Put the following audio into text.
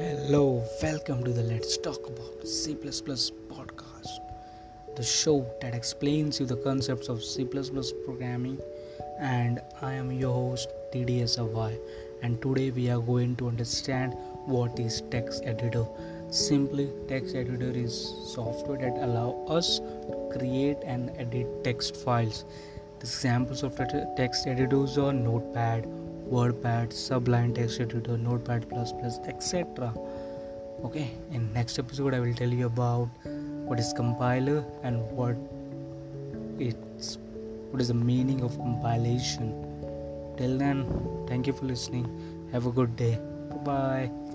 Hello, welcome to the Let's Talk About C podcast, the show that explains you the concepts of C programming. And I am your host DDSRY, and today we are going to understand what is text editor. Simply, text editor is software that allow us to create and edit text files. The examples of text editors are Notepad, WordPad, Sublime Text Editor, Notepad++, etc. Okay, in next episode I will tell you about what is compiler and what it's what is the meaning of compilation. Till then, thank you for listening. Have a good day. Bye bye.